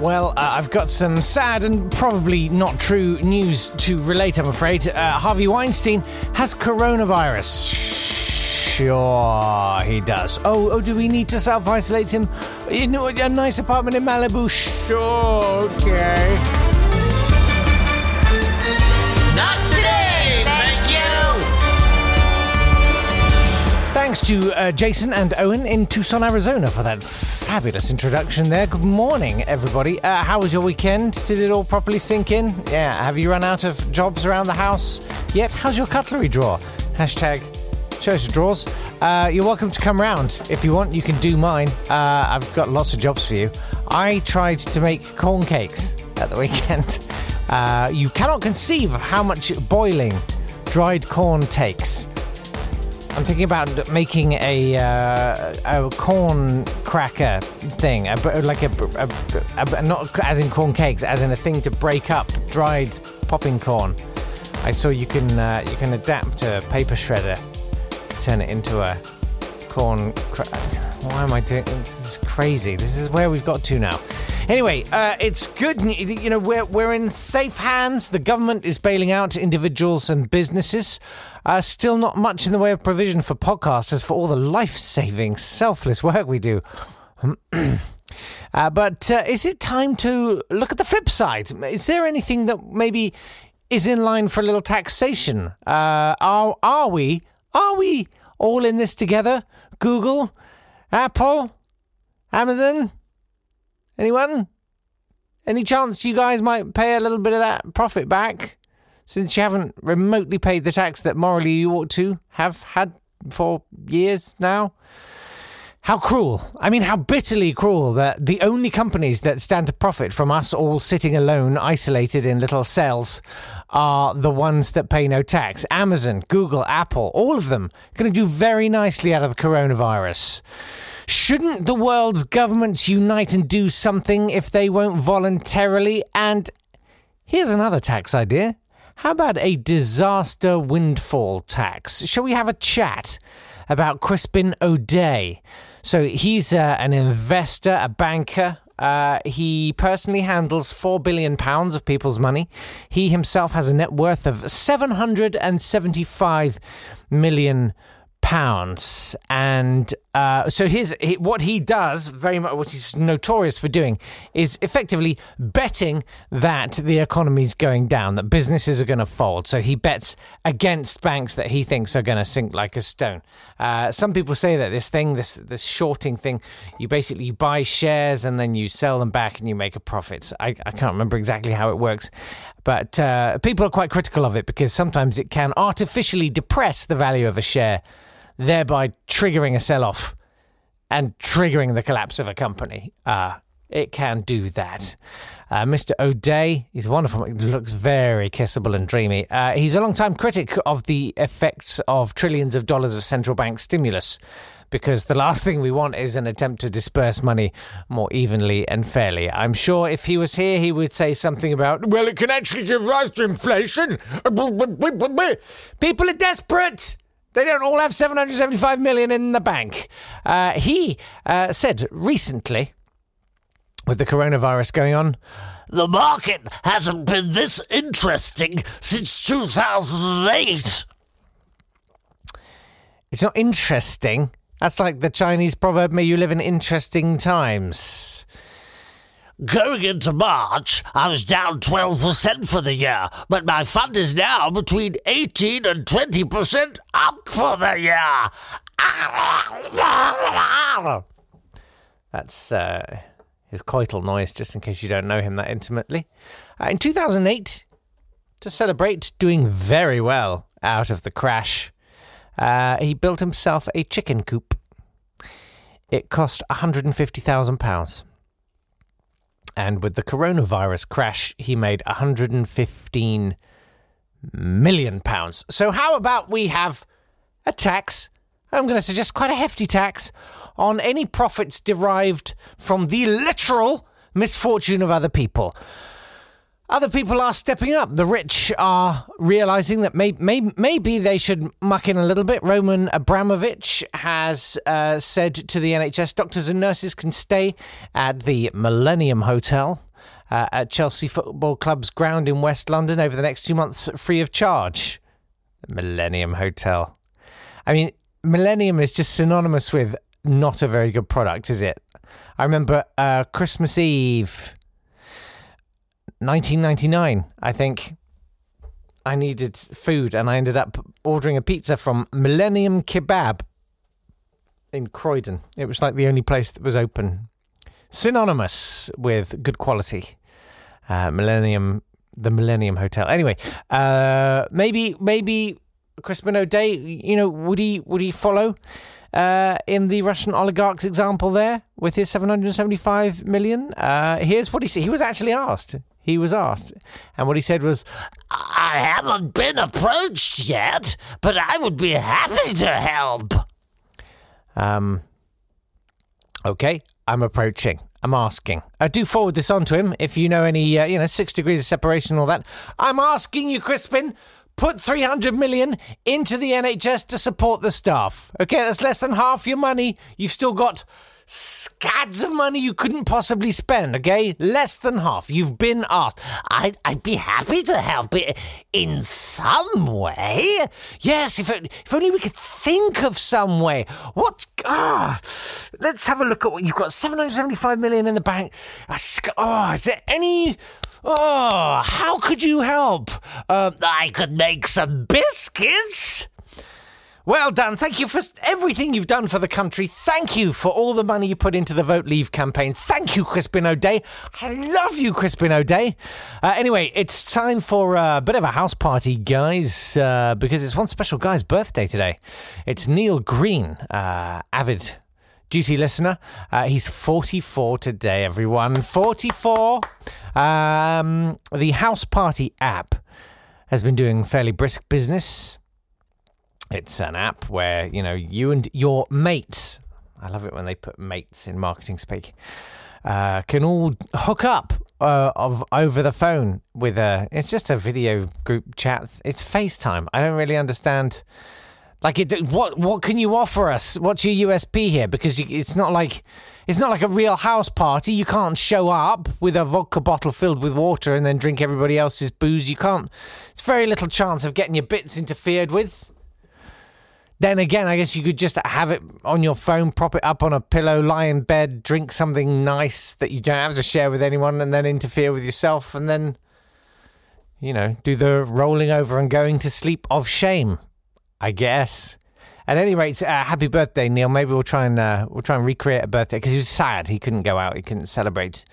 Well, uh, I've got some sad and probably not true news to relate, I'm afraid. Uh, Harvey Weinstein has coronavirus. Sure, he does. Oh, oh, do we need to self isolate him in a nice apartment in Malibu? Sure, okay. Thanks to uh, Jason and Owen in Tucson, Arizona for that fabulous introduction there. Good morning, everybody. Uh, how was your weekend? Did it all properly sink in? Yeah, have you run out of jobs around the house yet? How's your cutlery drawer? Hashtag show us your drawers. Uh, you're welcome to come round. If you want, you can do mine. Uh, I've got lots of jobs for you. I tried to make corn cakes at the weekend. Uh, you cannot conceive of how much boiling dried corn takes. I'm thinking about making a uh, a corn cracker thing, a, like a, a, a, not as in corn cakes, as in a thing to break up dried popping corn. I saw you can uh, you can adapt a paper shredder, to turn it into a corn. Cra- Why am I doing? This is crazy. This is where we've got to now. Anyway, uh, it's good. You know, we're we're in safe hands. The government is bailing out individuals and businesses. Uh, still not much in the way of provision for podcasters for all the life-saving, selfless work we do. uh, but uh, is it time to look at the flip side? Is there anything that maybe is in line for a little taxation? Uh, are are we are we all in this together? Google, Apple, Amazon. Anyone? Any chance you guys might pay a little bit of that profit back? Since you haven't remotely paid the tax that morally you ought to have had for years now? How cruel. I mean, how bitterly cruel that the only companies that stand to profit from us all sitting alone, isolated in little cells, are the ones that pay no tax. Amazon, Google, Apple, all of them going to do very nicely out of the coronavirus. Shouldn't the world's governments unite and do something if they won't voluntarily? And here's another tax idea. How about a disaster windfall tax? Shall we have a chat about Crispin Odey? So he's uh, an investor, a banker. Uh, he personally handles four billion pounds of people's money. He himself has a net worth of seven hundred and seventy-five million pounds and uh, so his what he does very much what he's notorious for doing is effectively betting that the economy's going down that businesses are going to fold. So he bets against banks that he thinks are going to sink like a stone. Uh, some people say that this thing this this shorting thing you basically you buy shares and then you sell them back and you make a profit. I, I can't remember exactly how it works but uh, people are quite critical of it because sometimes it can artificially depress the value of a share thereby triggering a sell off and triggering the collapse of a company. Uh, it can do that. Uh, Mr. Odey, he's wonderful. Looks very kissable and dreamy. Uh, he's a long-time critic of the effects of trillions of dollars of central bank stimulus because the last thing we want is an attempt to disperse money more evenly and fairly. I'm sure if he was here, he would say something about, well, it can actually give rise to inflation. People are desperate. They don't all have 775 million in the bank. Uh, he uh, said recently, with the coronavirus going on, the market hasn't been this interesting since 2008. It's not interesting. That's like the Chinese proverb, may you live in interesting times. Going into March, I was down 12% for the year, but my fund is now between 18 and 20% up for the year. That's uh, his coital noise, just in case you don't know him that intimately. Uh, in 2008, to celebrate doing very well out of the crash, uh, he built himself a chicken coop. It cost £150,000. And with the coronavirus crash, he made 115 million pounds. So how about we have a tax? I'm going to suggest quite a hefty tax on any profits derived from the literal misfortune of other people. Other people are stepping up. The rich are realizing that may, may, maybe they should muck in a little bit. Roman Abramovich has uh, said to the NHS doctors and nurses can stay at the Millennium Hotel uh, at Chelsea Football Club's ground in West London over the next two months free of charge. The Millennium Hotel. I mean, Millennium is just synonymous with not a very good product, is it? I remember uh, Christmas Eve 1999, I think. I needed food and I ended up ordering a pizza from Millennium Kebab in Croydon. It was like the only place that was open. Synonymous with good quality. Uh, Millennium, the Millennium Hotel. Anyway, uh, maybe, maybe Crispin Odey, you know, would he, would he follow? uh, in the Russian oligarch's example there with his 775 million. Uh, here's what he said. He was actually asked. He was asked. And what he said was, I haven't been approached yet, but I would be happy to help. um, okay, I'm approaching. I'm asking. I do forward this on to him if you know any, uh, you know, six degrees of separation and all that. I'm asking you, Crispin, put 300 million into the NHS to support the staff. Okay, that's less than half your money. You've still got scads of money you couldn't possibly spend, okay? Less than half. You've been asked. I'd, I'd be happy to help it in some way. Yes, if, it, if only we could think of some way. What? Ah, let's have a look at what you've got. 775 million in the bank. Oh, is there any. Oh, how could you help? Uh, I could make some biscuits. Well done. Thank you for everything you've done for the country. Thank you for all the money you put into the Vote Leave campaign. Thank you, Crispin Odey. I love you, Crispin Odey. Uh, anyway, it's time for a bit of a house party, guys, uh, because it's one special guy's birthday today. It's Neil Green, uh, avid duty listener. Uh, he's 44 today, everyone. 44. Um, the House Party app has been doing fairly brisk business. It's an app where, you know, you and your mates, I love it when they put mates in marketing speak, uh, can all hook up uh, of over the phone with a. It's just a video group chat. It's FaceTime. I don't really understand. Like it, what what can you offer us? What's your USP here? Because you, it's not like it's not like a real house party. You can't show up with a vodka bottle filled with water and then drink everybody else's booze. You can't. It's very little chance of getting your bits interfered with. Then again, I guess you could just have it on your phone, prop it up on a pillow, lie in bed, drink something nice that you don't have to share with anyone, and then interfere with yourself, and then, you know, do the rolling over and going to sleep of shame. I guess. At any rate, uh, happy birthday, Neil. Maybe we'll try and uh, we'll try and recreate a birthday because he was sad. He couldn't go out. He couldn't celebrate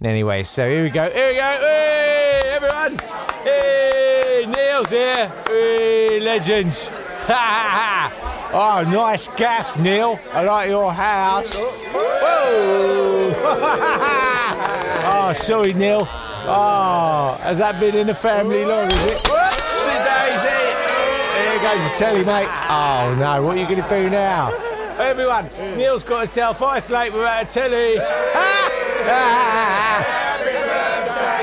in any way. So here we go. Here we go. Hey, everyone. Hey, Neil's here. Hey, legends. oh, nice gaff, Neil. I like your house. Whoa. oh, sorry, Neil. Oh, has that been in the family long, is it? Whoopsie daisy. There goes the telly, mate. Oh no, what are you going to do now? Everyone, Neil's got himself isolated without a telly.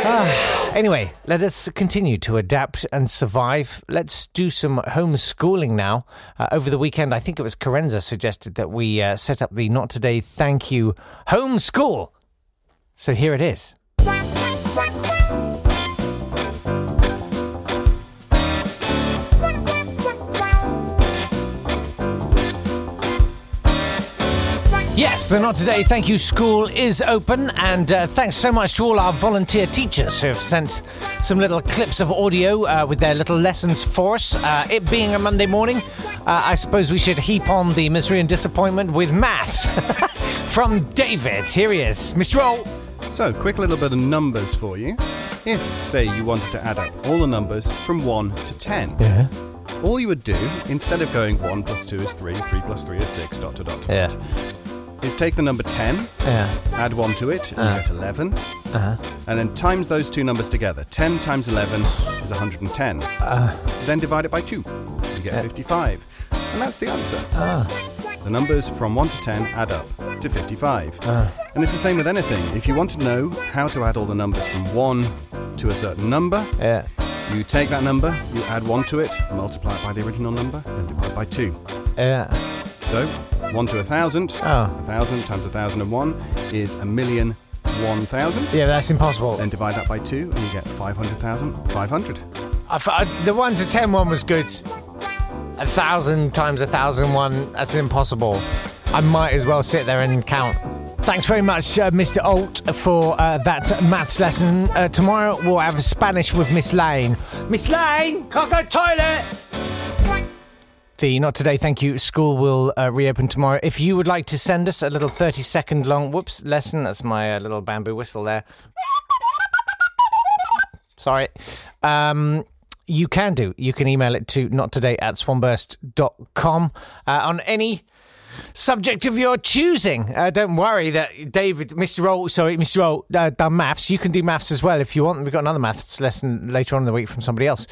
Anyway, let us continue to adapt and survive. Let's do some homeschooling now. Uh, over the weekend, I think it was Carenza suggested that we uh, set up the Not Today Thank You Homeschool. So here it is. Yes, the Not Today Thank You School is open, and uh, thanks so much to all our volunteer teachers who have sent some little clips of audio uh, with their little lessons for us. Uh, it being a Monday morning, uh, I suppose we should heap on the misery and disappointment with maths from David. Here he is, Mr. Roll. So, quick little bit of numbers for you. If, say, you wanted to add up all the numbers from 1 to 10, Yeah. all you would do, instead of going 1 plus 2 is 3, 3 plus 3 is 6, dot, dot, dot, dot, Yeah. Is take the number 10, Yeah. add 1 to it, and you get 11, Uh-huh. and then times those two numbers together. 10 times 11 is 110. Uh. then divide it by 2. You get 55. And that's the answer. Ah. The numbers from 1 to 10 add up to 55. Ah. And it's the same with anything. If you want to know how to add all the numbers from 1 to a certain number, Yeah. you take that number, you add 1 to it, multiply it by the original number, and divide by 2. Yeah. So, 1 to a 1,000, Oh. 1,000 times a 1,001 is a million 1,000. Yeah, that's impossible. Then divide that by 2 and you get 500,000, 500. I, f- I- the one to ten one was good. A thousand times a thousand one, that's impossible. I might as well sit there and count. Thanks very much, uh, Mr. Alt, for uh, that maths lesson. Uh, tomorrow we'll have Spanish with Miss Lane. Miss Lane, can't go toilet. The Not Today Thank You school will uh, reopen tomorrow. If you would like to send us a little 30 second long, whoops, lesson, that's my uh, little bamboo whistle there. Sorry. Um, you can do. You can email it to nottoday at swanburst.com uh, on any subject of your choosing. Uh, don't worry that David, Mr. Roll, sorry, Mr. Roll, uh, done maths. You can do maths as well if you want. We've got another maths lesson later on in the week from somebody else.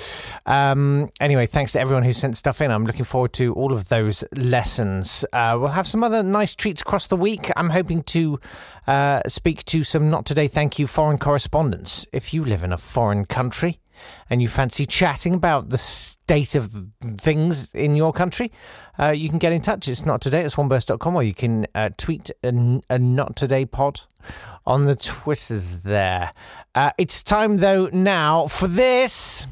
Um, anyway, thanks to everyone who sent stuff in. I'm looking forward to all of those lessons. Uh, we'll have some other nice treats across the week. I'm hoping to uh, speak to some Not Today Thank You foreign correspondents. If you live in a foreign country, and you fancy chatting about the state of things in your country, uh, you can get in touch. It's not today at swanburst.com or you can uh, tweet a, a not today pod on the Twitters there. Uh, it's time though now for this.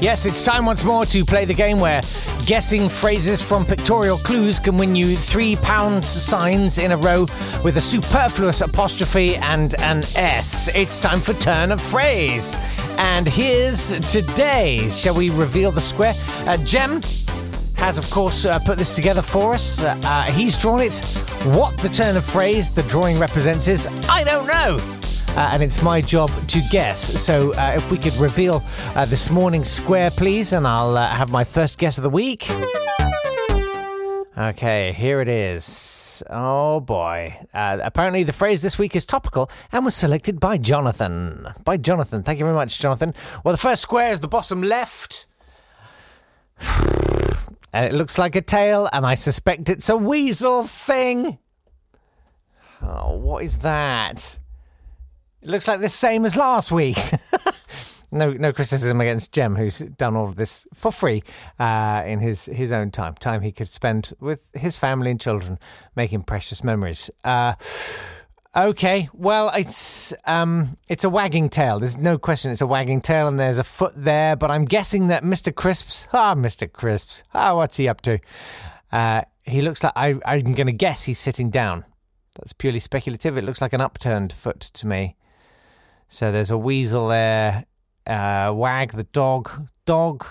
Yes, it's time once more to play the game where guessing phrases from pictorial clues can win you three pound signs in a row with a superfluous apostrophe and an S. It's time for turn of phrase. And here's today's. Shall we reveal the square? Uh, Jem has, of course, uh, put this together for us. Uh, uh, he's drawn it. What the turn of phrase the drawing represents is, I don't know. Uh, and it's my job to guess. So, uh, if we could reveal uh, this morning's square, please, and I'll uh, have my first guess of the week. Okay, here it is. Oh boy. Uh, apparently, the phrase this week is topical and was selected by Jonathan. By Jonathan. Thank you very much, Jonathan. Well, the first square is the bottom left. And it looks like a tail, and I suspect it's a weasel thing. Oh, what is that? It looks like the same as last week. no, no criticism against Jem, who's done all of this for free uh, in his his own time, time he could spend with his family and children, making precious memories. Uh, okay, well, it's um, it's a wagging tail. There's no question, it's a wagging tail, and there's a foot there. But I'm guessing that Mr. Crisps, ah, Mr. Crisps, ah, what's he up to? Uh, he looks like I, I'm going to guess he's sitting down. That's purely speculative. It looks like an upturned foot to me. So there's a weasel there. Uh, wag the dog. Dog.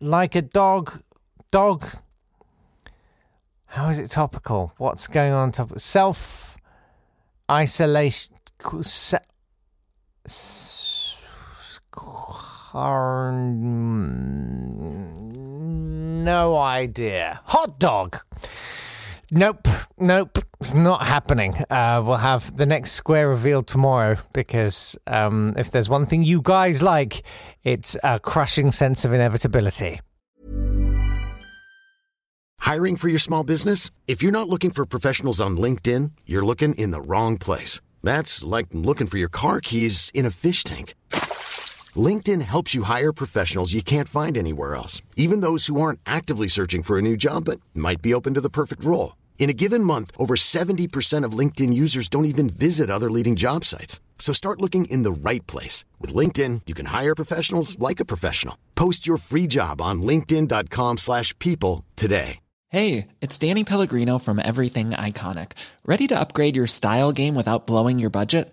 Like a dog. Dog. How is it topical? What's going on top? Self isolation. Se- no idea. Hot dog. Nope, nope, it's not happening. Uh, we'll have the next square revealed tomorrow because um, if there's one thing you guys like, it's a crushing sense of inevitability. Hiring for your small business? If you're not looking for professionals on LinkedIn, you're looking in the wrong place. That's like looking for your car keys in a fish tank. LinkedIn helps you hire professionals you can't find anywhere else, even those who aren't actively searching for a new job but might be open to the perfect role. In a given month, over 70% of LinkedIn users don't even visit other leading job sites. So start looking in the right place. With LinkedIn, you can hire professionals like a professional. Post your free job on linkedin.com/people slash people today. Hey, it's Danny Pellegrino from Everything Iconic. Ready to upgrade your style game without blowing your budget?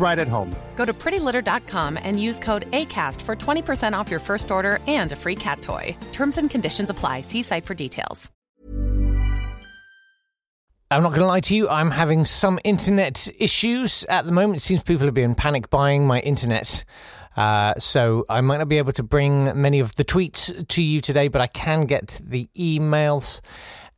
right at home. Go to prettylitter.com and use code ACAST for 20% off your first order and a free cat toy. Terms and conditions apply. See site for details. I'm not going to lie to you, I'm having some internet issues at the moment. It seems people have been panic buying my internet. Uh, so I might not be able to bring many of the tweets to you today, but I can get the emails.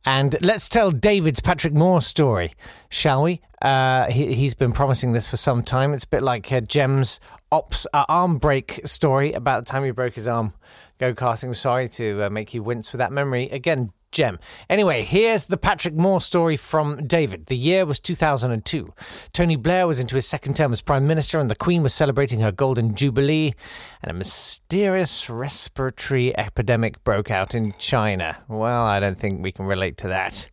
And let's tell David's Patrick Moore story, shall we? Uh, he, he's been promising this for some time. It's a bit like uh, Jem's ops uh, arm break story about the time he broke his arm go karting. Sorry to uh, make you wince with that memory again, Jem. Anyway, here's the Patrick Moore story from David. The year was 2002. Tony Blair was into his second term as Prime Minister, and the Queen was celebrating her Golden Jubilee, and a mysterious respiratory epidemic broke out in China. Well, I don't think we can relate to that.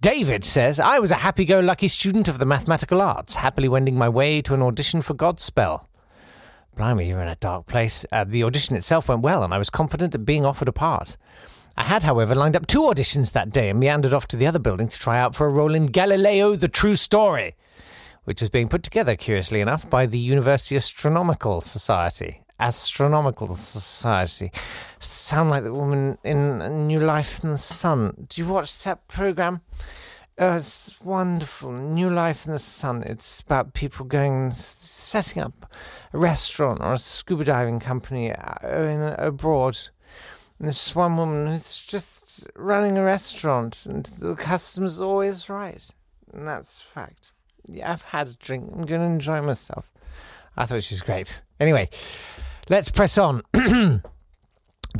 David says, I was a happy go lucky student of the mathematical arts, happily wending my way to an audition for Godspell. Blimey, you're in a dark place. Uh, the audition itself went well, and I was confident of being offered a part. I had, however, lined up two auditions that day and meandered off to the other building to try out for a role in Galileo the True Story, which was being put together, curiously enough, by the University Astronomical Society. Astronomical Society. Sound like the woman in New Life in the Sun. Do you watch that program? Oh, it's wonderful. New Life in the Sun. It's about people going, setting up a restaurant or a scuba diving company uh, in, abroad and this one woman who's just running a restaurant, and the customer's always right. And that's fact. Yeah, I've had a drink. I'm going to enjoy myself. I thought she's great. Anyway, let's press on. the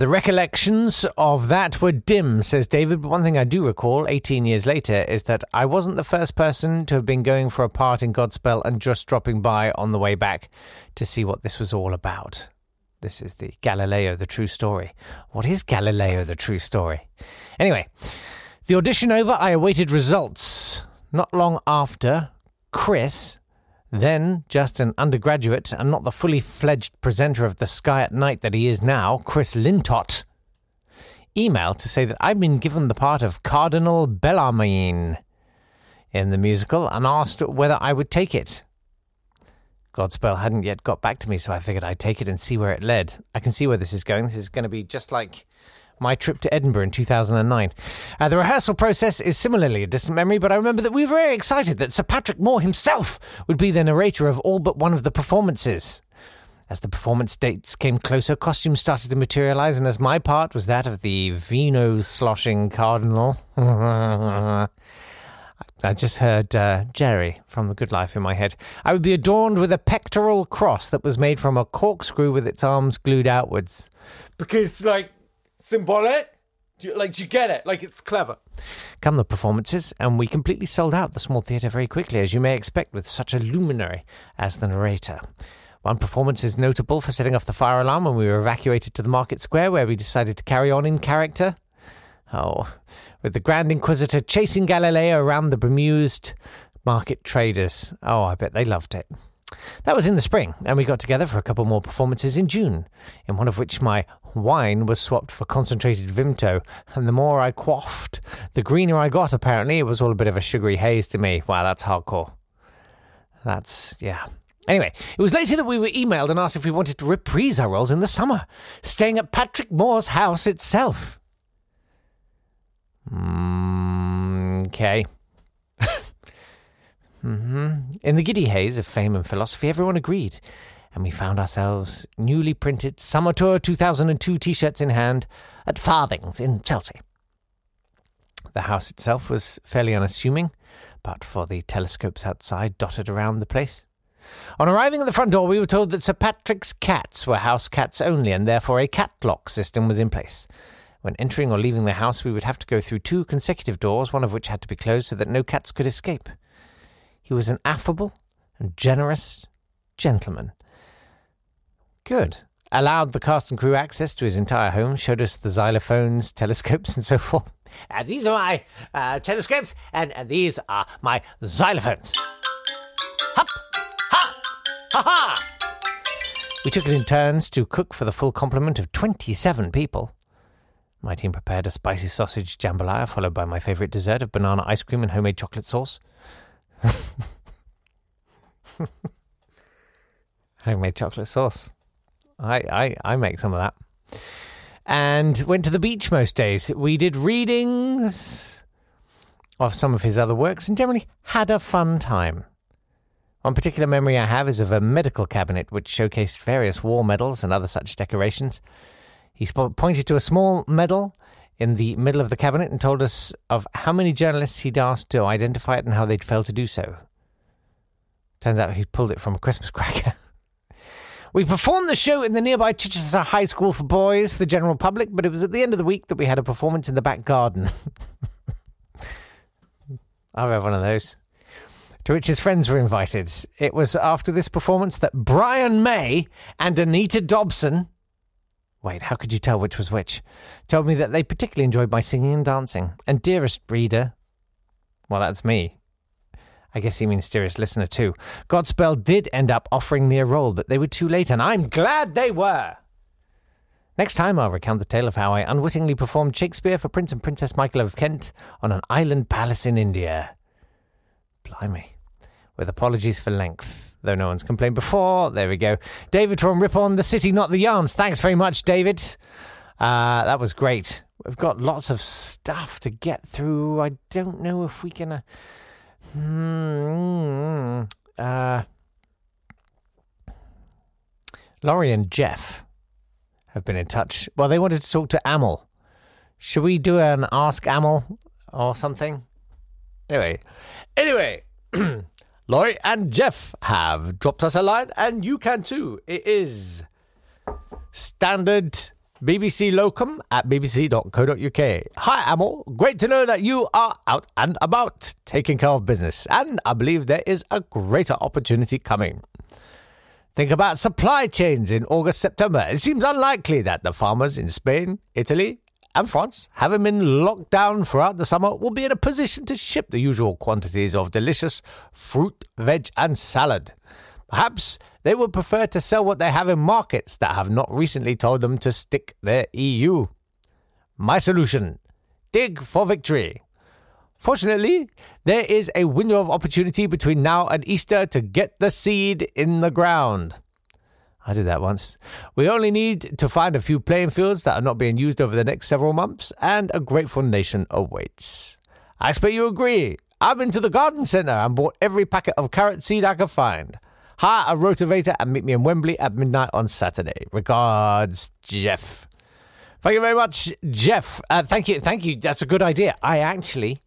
recollections of that were dim, says David. But one thing I do recall 18 years later is that I wasn't the first person to have been going for a part in Godspell and just dropping by on the way back to see what this was all about. This is the Galileo, the true story. What is Galileo, the true story? Anyway, the audition over, I awaited results. Not long after, Chris, then just an undergraduate and not the fully fledged presenter of The Sky at Night that he is now, Chris Lintott, emailed to say that I'd been given the part of Cardinal Bellarmine in the musical and asked whether I would take it. Godspell hadn't yet got back to me, so I figured I'd take it and see where it led. I can see where this is going. This is going to be just like my trip to Edinburgh in 2009. Uh, the rehearsal process is similarly a distant memory, but I remember that we were very excited that Sir Patrick Moore himself would be the narrator of all but one of the performances. As the performance dates came closer, costumes started to materialize, and as my part was that of the vino sloshing cardinal, I just heard uh, Jerry from The Good Life in my head. I would be adorned with a pectoral cross that was made from a corkscrew with its arms glued outwards. Because, like, symbolic? Like, do you get it? Like, it's clever. Come the performances, and we completely sold out the small theatre very quickly, as you may expect with such a luminary as the narrator. One performance is notable for setting off the fire alarm when we were evacuated to the market square, where we decided to carry on in character. Oh, with the Grand Inquisitor chasing Galileo around the bemused market traders. Oh, I bet they loved it. That was in the spring, and we got together for a couple more performances in June, in one of which my wine was swapped for concentrated Vimto, and the more I quaffed, the greener I got, apparently. It was all a bit of a sugary haze to me. Wow, that's hardcore. That's, yeah. Anyway, it was later that we were emailed and asked if we wanted to reprise our roles in the summer, staying at Patrick Moore's house itself. Mm, okay. hmm In the giddy haze of fame and philosophy, everyone agreed, and we found ourselves newly printed Summer Tour 2002 t shirts in hand at Farthings in Selsey. The house itself was fairly unassuming, but for the telescopes outside dotted around the place. On arriving at the front door, we were told that Sir Patrick's cats were house cats only, and therefore a cat lock system was in place. When entering or leaving the house, we would have to go through two consecutive doors, one of which had to be closed so that no cats could escape. He was an affable and generous gentleman. Good. Allowed the cast and crew access to his entire home, showed us the xylophones, telescopes, and so forth. Uh, these are my uh, telescopes, and uh, these are my xylophones. Hup! Ha! Ha ha! We took it in turns to cook for the full complement of 27 people. My team prepared a spicy sausage jambalaya, followed by my favourite dessert of banana ice cream and homemade chocolate sauce. homemade chocolate sauce. I, I, I make some of that. And went to the beach most days. We did readings of some of his other works and generally had a fun time. One particular memory I have is of a medical cabinet which showcased various war medals and other such decorations. He pointed to a small medal in the middle of the cabinet and told us of how many journalists he'd asked to identify it and how they'd failed to do so. Turns out he'd pulled it from a Christmas cracker. we performed the show in the nearby Chichester High School for boys for the general public, but it was at the end of the week that we had a performance in the back garden. I'll have one of those. To which his friends were invited. It was after this performance that Brian May and Anita Dobson Wait, how could you tell which was which? Told me that they particularly enjoyed my singing and dancing. And dearest reader, well, that's me. I guess he means dearest listener too. Godspell did end up offering me a role, but they were too late, and I'm glad they were. Next time, I'll recount the tale of how I unwittingly performed Shakespeare for Prince and Princess Michael of Kent on an island palace in India. Blimey. With apologies for length though no one's complained before. There we go. David from Ripon, the city, not the yarns. Thanks very much, David. Uh, that was great. We've got lots of stuff to get through. I don't know if we can. Uh, hmm, uh, Laurie and Jeff have been in touch. Well, they wanted to talk to Amel. Should we do an Ask Amel or something? Anyway, anyway. Laurie and Jeff have dropped us a line, and you can too. It is standard BBC locum at bbc.co.uk. Hi, Amel. Great to know that you are out and about taking care of business, and I believe there is a greater opportunity coming. Think about supply chains in August, September. It seems unlikely that the farmers in Spain, Italy, and France, having been locked down throughout the summer, will be in a position to ship the usual quantities of delicious fruit, veg, and salad. Perhaps they would prefer to sell what they have in markets that have not recently told them to stick their EU. My solution dig for victory. Fortunately, there is a window of opportunity between now and Easter to get the seed in the ground. I did that once. We only need to find a few playing fields that are not being used over the next several months, and a grateful nation awaits. I expect you agree. I've been to the garden centre and bought every packet of carrot seed I could find. Hire a rotavator and meet me in Wembley at midnight on Saturday. Regards, Jeff. Thank you very much, Jeff. Uh, thank you, thank you. That's a good idea. I actually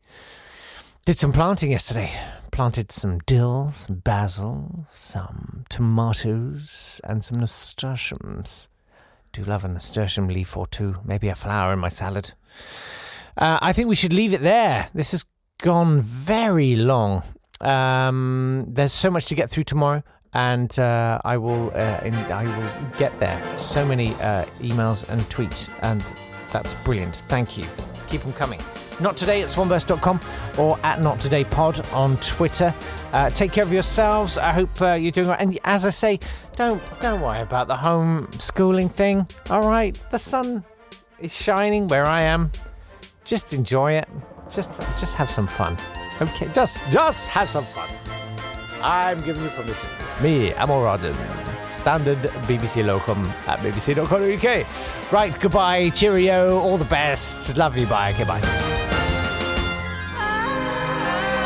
did some planting yesterday planted some dill, some basil, some tomatoes, and some nasturtiums. Do love a nasturtium leaf or two, maybe a flower in my salad. Uh, I think we should leave it there. This has gone very long. Um, there's so much to get through tomorrow, and uh, I will uh, in, I will get there. So many uh, emails and tweets, and that's brilliant. Thank you. Keep them coming. Not today at swanburst.com or at not today pod on Twitter. Uh, take care of yourselves. I hope uh, you're doing well. And as I say, don't don't worry about the homeschooling thing. All right, the sun is shining where I am. Just enjoy it. Just just have some fun. Okay, just just have some fun. I'm giving you permission. Me, Amel Rodden standard BBC locum at bbc.co.uk. Right, goodbye, cheerio, all the best. Love you, bye. Okay, bye.